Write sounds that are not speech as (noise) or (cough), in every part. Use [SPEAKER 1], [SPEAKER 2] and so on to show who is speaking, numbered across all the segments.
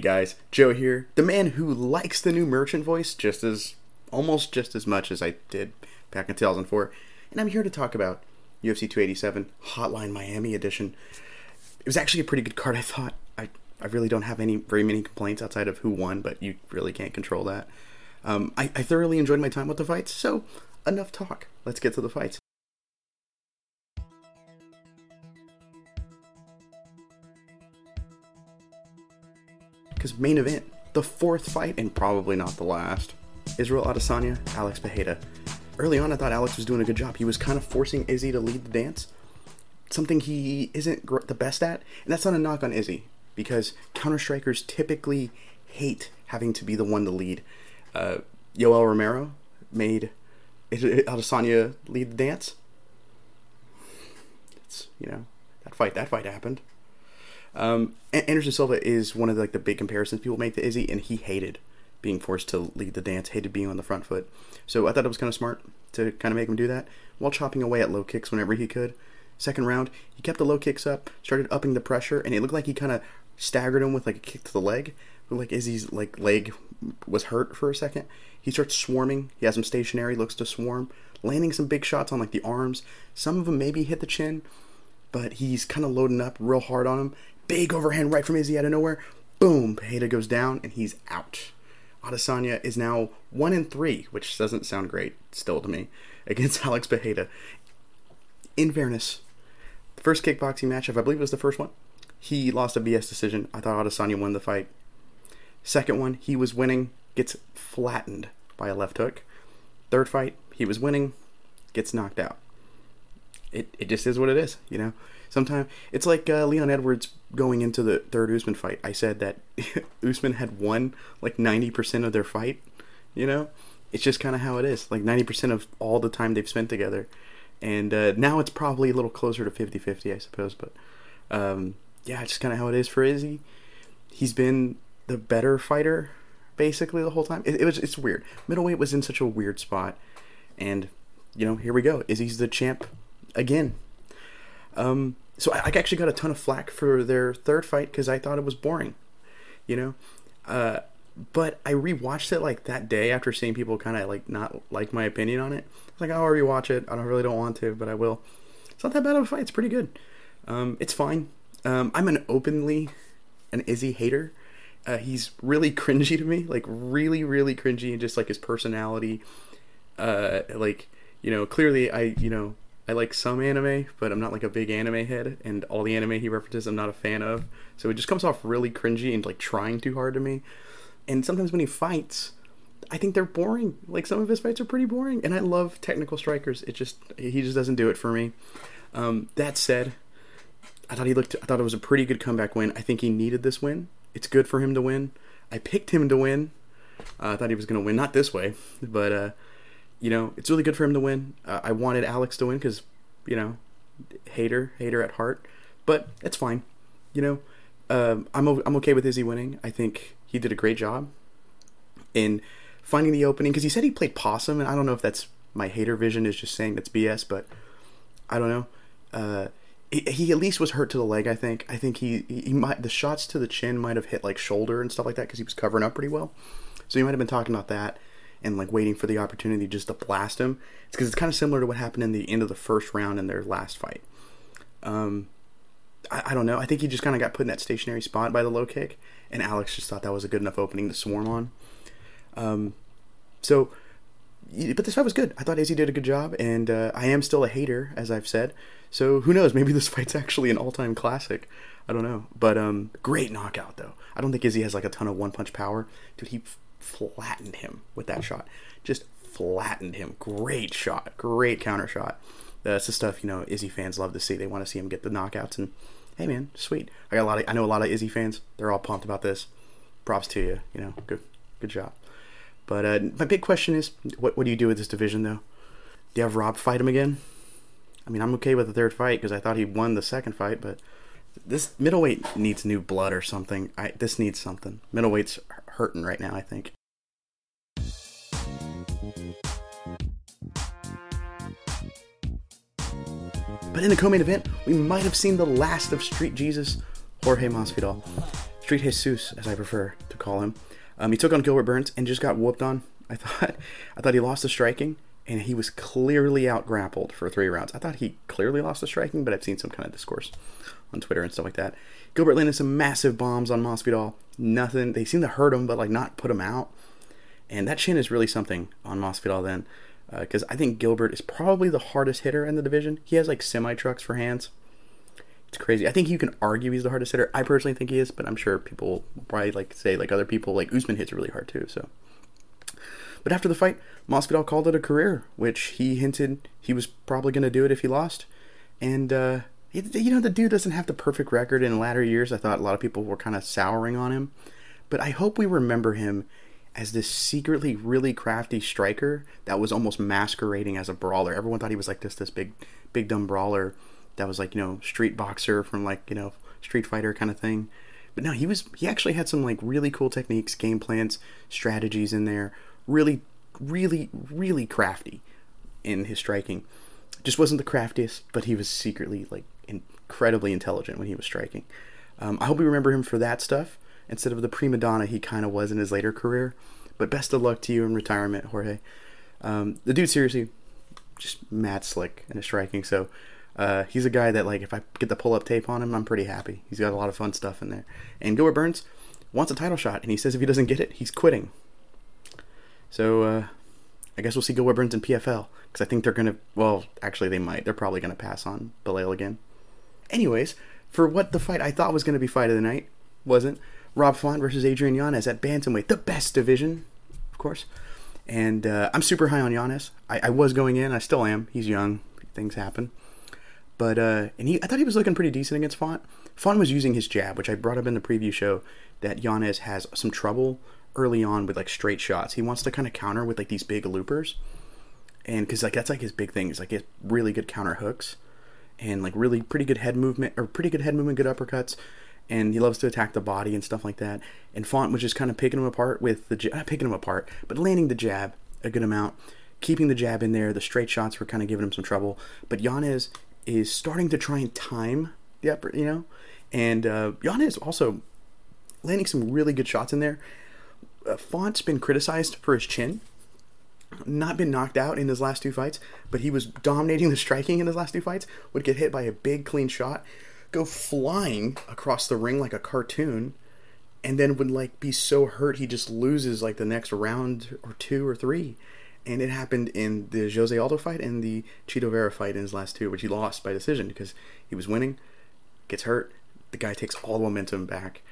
[SPEAKER 1] Guys, Joe here, the man who likes the new merchant voice just as almost just as much as I did back in 2004, and I'm here to talk about UFC 287 Hotline Miami edition. It was actually a pretty good card, I thought. I I really don't have any very many complaints outside of who won, but you really can't control that. Um, I, I thoroughly enjoyed my time with the fights, so enough talk. Let's get to the fights. Because main event, the fourth fight, and probably not the last. Israel Adesanya, Alex Pereira. Early on, I thought Alex was doing a good job. He was kind of forcing Izzy to lead the dance, something he isn't gr- the best at. And that's not a knock on Izzy, because counter strikers typically hate having to be the one to lead. Uh, Yoel Romero made Adesanya lead the dance. It's you know that fight that fight happened. Um, Anderson Silva is one of the, like the big comparisons people make to Izzy, and he hated being forced to lead the dance, hated being on the front foot. So I thought it was kind of smart to kind of make him do that while chopping away at low kicks whenever he could. Second round, he kept the low kicks up, started upping the pressure, and it looked like he kind of staggered him with like a kick to the leg. Looked like Izzy's like leg was hurt for a second. He starts swarming. He has him stationary, looks to swarm, landing some big shots on like the arms. Some of them maybe hit the chin, but he's kind of loading up real hard on him. Big overhand right from Izzy out of nowhere. Boom! Pereira goes down and he's out. Adesanya is now one in three, which doesn't sound great still to me, (laughs) against Alex Pereira. In fairness, the first kickboxing match, if I believe it was the first one, he lost a BS decision. I thought Adesanya won the fight. Second one, he was winning, gets flattened by a left hook. Third fight, he was winning, gets knocked out. It, it just is what it is, you know. Sometimes it's like uh, Leon Edwards going into the third Usman fight. I said that (laughs) Usman had won like ninety percent of their fight. You know, it's just kind of how it is. Like ninety percent of all the time they've spent together, and uh, now it's probably a little closer to 50-50, I suppose. But um, yeah, it's just kind of how it is for Izzy. He's been the better fighter basically the whole time. It, it, was it's weird. Middleweight was in such a weird spot, and you know here we go. Izzy's the champ again. Um, so I, I, actually got a ton of flack for their third fight because I thought it was boring, you know. Uh, but I rewatched it like that day after seeing people kind of like not like my opinion on it. I was like, I'll rewatch it. I don't really don't want to, but I will. It's not that bad of a fight. It's pretty good. Um, it's fine. Um, I'm an openly an Izzy hater. Uh, he's really cringy to me, like really, really cringy, and just like his personality. Uh, like you know, clearly I you know I like some anime, but I'm not like a big anime head, and all the anime he references I'm not a fan of. So it just comes off really cringy and like trying too hard to me. And sometimes when he fights, I think they're boring. Like some of his fights are pretty boring, and I love technical strikers. It just he just doesn't do it for me. Um, that said, I thought he looked. I thought it was a pretty good comeback win. I think he needed this win. It's good for him to win. I picked him to win. Uh, I thought he was going to win, not this way, but uh, you know, it's really good for him to win. Uh, I wanted Alex to win because, you know, hater, hater at heart, but it's fine. You know, um, I'm o- I'm okay with Izzy winning. I think he did a great job in finding the opening because he said he played possum, and I don't know if that's my hater vision is just saying that's BS, but I don't know. Uh, he, he, at least was hurt to the leg. I think. I think he, he might the shots to the chin might have hit like shoulder and stuff like that because he was covering up pretty well. So he might have been talking about that and like waiting for the opportunity just to blast him. It's because it's kind of similar to what happened in the end of the first round in their last fight. Um, I, I don't know. I think he just kind of got put in that stationary spot by the low kick, and Alex just thought that was a good enough opening to swarm on. Um, so, but this fight was good. I thought Izzy did a good job, and uh, I am still a hater, as I've said. So who knows? Maybe (laughs) this fight's actually an all-time classic. I don't know, but um, great knockout though. I don't think Izzy has like a ton of one-punch power, dude. He flattened him with that shot. Just flattened him. Great shot. Great counter shot. That's the stuff you know Izzy fans love to see. They want to see him get the knockouts. And hey, man, sweet. I got a lot of. I know a lot of Izzy fans. They're all pumped about this. Props to you. You know, good, good job. But uh, my big question is, what what do you do with this division though? Do you have Rob fight him again? I mean, I'm okay with the third fight because I thought he won the second fight, but this middleweight needs new blood or something. I this needs something. Middleweight's hurting right now. I think. But in the co-main event, we might have seen the last of Street Jesus, Jorge Masvidal. Street Jesus, as I prefer to call him. Um, he took on Gilbert Burns and just got whooped on. I thought, (laughs) I thought he lost the striking, and he was clearly out grappled for three rounds. I thought he clearly lost the striking, but I've seen some kind of discourse on Twitter and stuff like that. Gilbert landed some massive bombs on Masvidal. Nothing. They seem to hurt him, but like not put him out. And that chin is really something on Masvidal then, because uh, I think Gilbert is probably the hardest hitter in the division. He has like semi trucks for hands. It's crazy. I think you can argue he's the hardest hitter. I personally think he is, but I'm sure people will probably like say like other people like Usman hits really hard too. So, but after the fight, Masvidal called it a career, which he hinted he was probably going to do it if he lost. And uh, you know the dude doesn't have the perfect record in latter years. I thought a lot of people were kind of souring on him, but I hope we remember him as this secretly really crafty striker that was almost masquerading as a brawler. Everyone thought he was like this this big big dumb brawler that was like you know street boxer from like you know Street Fighter kind of thing. But no, he was he actually had some like really cool techniques, game plans, strategies in there. Really, really, really crafty in his striking. Just wasn't the craftiest, but he was secretly like incredibly intelligent when he was striking. Um, I hope we remember him for that stuff instead of the prima donna he kind of was in his later career. But best of luck to you in retirement, Jorge. Um, the dude seriously just mad slick in his striking. So uh, he's a guy that like if I get the pull up tape on him, I'm pretty happy. He's got a lot of fun stuff in there. And Gilbert Burns wants a title shot, and he says if he doesn't get it, he's quitting. So uh, I guess we'll see Gilbert Burns in PFL because I think they're gonna. Well, actually, they might. They're probably gonna pass on Belal again. Anyways, for what the fight I thought was gonna be fight of the night wasn't. Rob Font versus Adrian Yanez at bantamweight, the best division, of course. And uh, I'm super high on Yanez. I, I was going in. I still am. He's young. Things happen. But uh, and he, I thought he was looking pretty decent against Font. Font was using his jab, which I brought up in the preview show. That Yanez has some trouble early on with like straight shots. He wants to kind of counter with like these big loopers, and because like that's like his big thing. He's like he really good counter hooks, and like really pretty good head movement or pretty good head movement, good uppercuts. And he loves to attack the body and stuff like that. And Font was just kind of picking him apart with the not picking him apart, but landing the jab a good amount, keeping the jab in there. The straight shots were kind of giving him some trouble. But Yanez is starting to try and time the upper, you know, and uh, is also landing some really good shots in there. Uh, Font's been criticized for his chin, not been knocked out in his last two fights, but he was dominating the striking in his last two fights. Would get hit by a big clean shot, go flying across the ring like a cartoon, and then would like be so hurt he just loses like the next round or two or three and it happened in the Jose Aldo fight and the Chito Vera fight in his last two, which he lost by decision because he was winning, gets hurt, the guy takes all the momentum back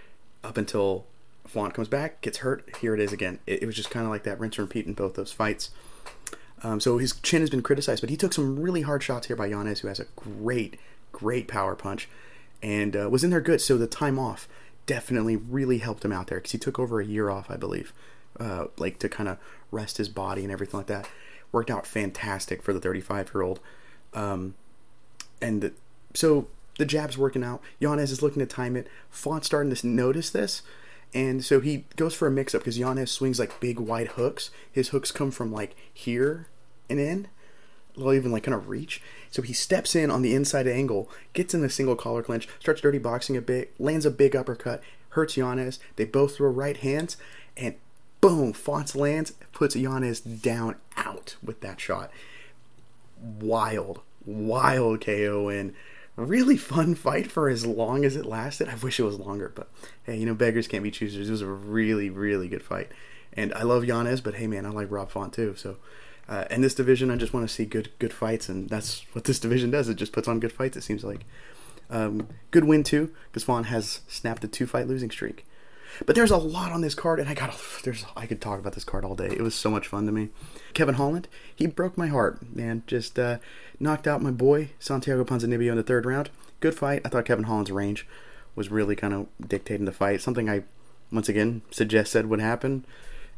[SPEAKER 1] up until Font comes back, gets hurt, here it is again. It, it was just kind of like that rinse and repeat in both those fights. Um, so his chin has been criticized, but he took some really hard shots here by Yanez, who has a great, great power punch, and uh, was in there good. So the time off definitely really helped him out there because he took over a year off, I believe, uh, like to kind of rest his body and everything like that. Worked out fantastic for the 35 year old. Um, and so the jab's working out. Yanez is looking to time it. Font's starting to notice this. And so he goes for a mix up because Yanez swings like big wide hooks. His hooks come from like here and in. They'll even like kind of reach. So he steps in on the inside angle, gets in the single collar clinch, starts dirty boxing a bit, lands a big uppercut, hurts Yanez. They both throw right hands, and boom, Fonts lands, puts Yanez down out with that shot. Wild, wild KO and really fun fight for as long as it lasted. I wish it was longer, but hey, you know, beggars can't be choosers. It was a really, really good fight. And I love Yanez, but hey, man, I like Rob Font too. So, uh, in this division, I just want to see good, good fights, and that's what this (laughs) division does. It just puts on good fights. It seems like um, good win too, because Font has snapped a two-fight losing streak. But there's a lot on this card, and I got (sighs) there's I could talk about this card all day. It was so much fun to me. Kevin Holland, he broke my heart, man. Just uh, knocked out my boy Santiago Ponzinibbio in the third round. Good fight. I thought Kevin Holland's range was really kind of dictating the fight. Something I once again suggest said would happen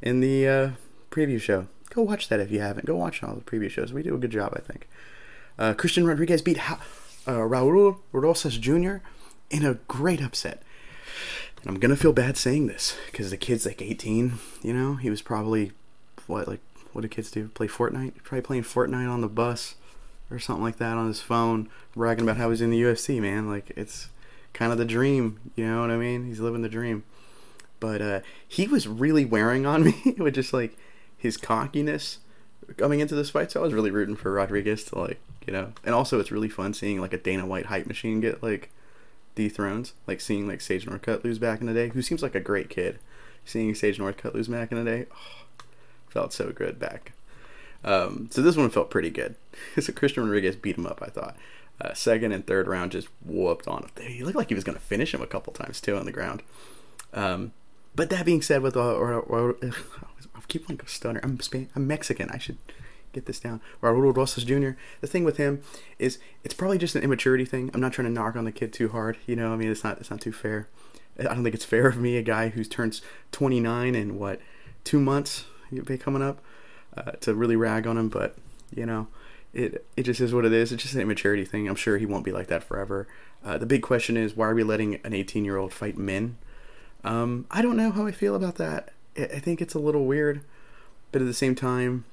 [SPEAKER 1] in the uh, preview show. Go watch that if you haven't. Go watch all the preview shows. We do a good job, I think. Uh, Christian Rodriguez beat ha- uh, Raul Rosas Jr. in a great upset. I'm gonna feel bad saying this because the kid's like 18. You know, he was probably what like what do kids do? Play Fortnite? Probably playing Fortnite on the bus or something like that on his phone, bragging about how he's in the UFC. Man, like it's kind of the dream. You know what I mean? He's living the dream. But uh, he was really wearing on (laughs) me with just like his cockiness coming into this fight. So I was really rooting for Rodriguez to like, you know. And also, it's really fun seeing like a Dana White hype machine get like dethroned. Like seeing like Sage Northcutt lose back in the day, who seems like a great kid. Seeing Sage Northcutt lose back in the day, oh, felt so good back. Um, so this one felt pretty good. (laughs) so Christian Rodriguez beat him up, I thought. Uh, second and third round just whooped on him. He looked like he was going to finish him a couple times too on the ground. Um, but that being said, with uh, or, or, (laughs) I keep like a stunner. I'm Spain, I'm Mexican. I should get this down. Raul Rosas Jr. The thing with him is it's probably just an immaturity thing. I'm not trying to knock on the kid too hard. You know, I mean, it's not it's not too fair. I don't think it's fair of me, a guy who turns 29 in what two months, be coming up, uh, to really rag on him. But you know, it it just is what it is. It's just an immaturity thing. I'm sure he won't be like that forever. Uh, the big question is why are we letting an 18 year old fight men? Um, I don't know how I feel about that. I think it's a little weird, but at the same time,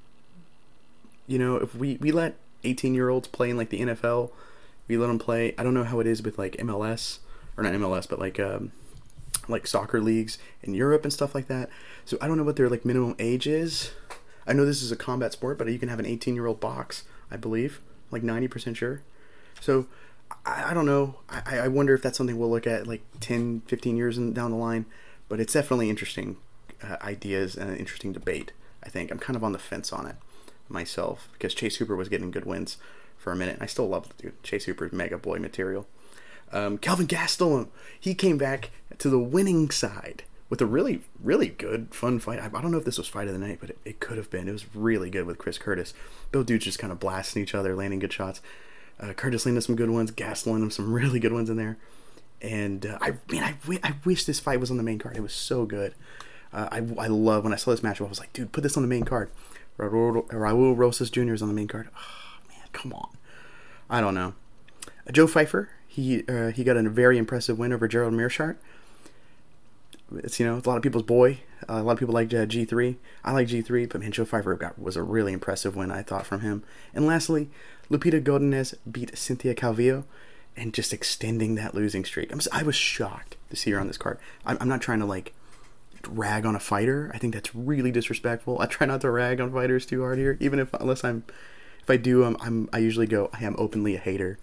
[SPEAKER 1] you know, if we we let 18 year olds play in like the NFL, we let them play. I don't know how it is with like MLS or not MLS, but like um, like soccer leagues in Europe and stuff like that. So I don't know what their like minimum age is. I know this is a combat sport, but you can have an 18 year old box, I believe, like 90% sure. So I, I don't know. I, I wonder if that's something we'll look at like 10, 15 years down the line. But it's definitely interesting uh, ideas and an interesting debate. I think I'm kind of on the fence on it myself because Chase Hooper was getting good wins for a minute. I still love the dude. Chase Hooper's mega boy material. Um, Kelvin Gastelum, he came back to the winning side with a really, really good, fun fight. I, I don't know if this was fight of the night, but it, it, could have been. It was really good with Chris Curtis. Both dudes just kind of blasting each other, landing good shots. Uh, Curtis landed some good ones. Gastelum some (laughs) really good ones in there. And uh, I mean, I, I wish this fight was on the main card. It was so good. Uh, I, I love when I saw this matchup. I was like, dude, put this on the main card. Raul, Rosas Jr. is on the main card. Oh, man, come on. I don't know. Joe Pyfer, he uh, he got a very impressive win over Gerald Meerschaert. It's you know it's a lot of people's boy. Uh, a lot of people like uh, G three. I like G three, but man, Joe Pyfer got was a really impressive win I thought from him. And lastly, Lupita Godinez beat Cynthia Calvillo, and just extending that losing streak. I'm, I was shocked to see her on this card. I'm, I'm not trying to like rag on a fighter. I think that's really disrespectful. I try not to rag on fighters too hard here, even if unless I'm if I do, I'm, I'm I usually go I am openly a hater,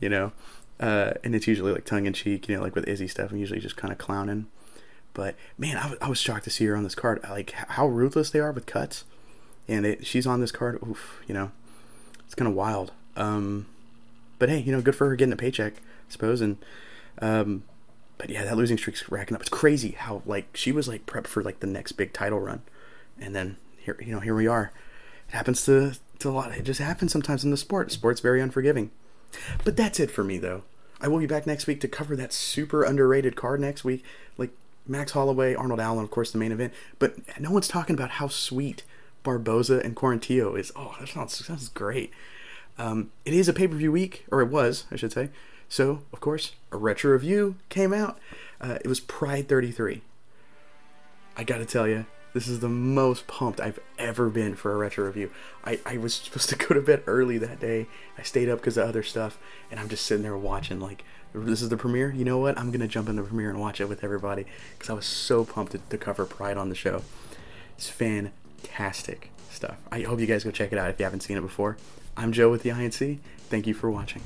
[SPEAKER 1] you know. Uh, and it's usually like tongue in cheek, you know, like with Izzy stuff. I'm usually just kind of clowning. But man, I, w- I was shocked to see her on this card. like how ruthless they are with cuts, and it, she's on this card. Oof, you know, it's kind of wild. Um, but hey, you know, good for her getting a paycheck, I suppose. And um, but yeah, that losing streak's racking up. It's crazy how like she was like prepped for like the next big title run, and then here you know here we are. It happens to to a lot. It just happens sometimes in the sport. Sport's very unforgiving. But that's it for me, though. I will be back next week to cover that super underrated card next week. Like Max Holloway, Arnold Allen, of course, the main event. But no one's talking about how sweet Barboza and Quarantillo is. Oh, that sounds, that sounds great. Um, it is a pay per view week, or it was, I should say. So, of course, a retro review came out. Uh, it was Pride 33. I gotta tell you, this is the most pumped I've ever been for a retro review. I, I was supposed to (laughs) go to bed early that day. I stayed up because of other stuff, and I'm just sitting there watching. Like, this is the premiere. You know what? I'm gonna jump in the premiere and watch it with everybody because I was so pumped to, to cover Pride on the show. It's fantastic stuff. I hope you guys go check it out if you haven't seen it before. I'm Joe with the INC. Thank you for watching.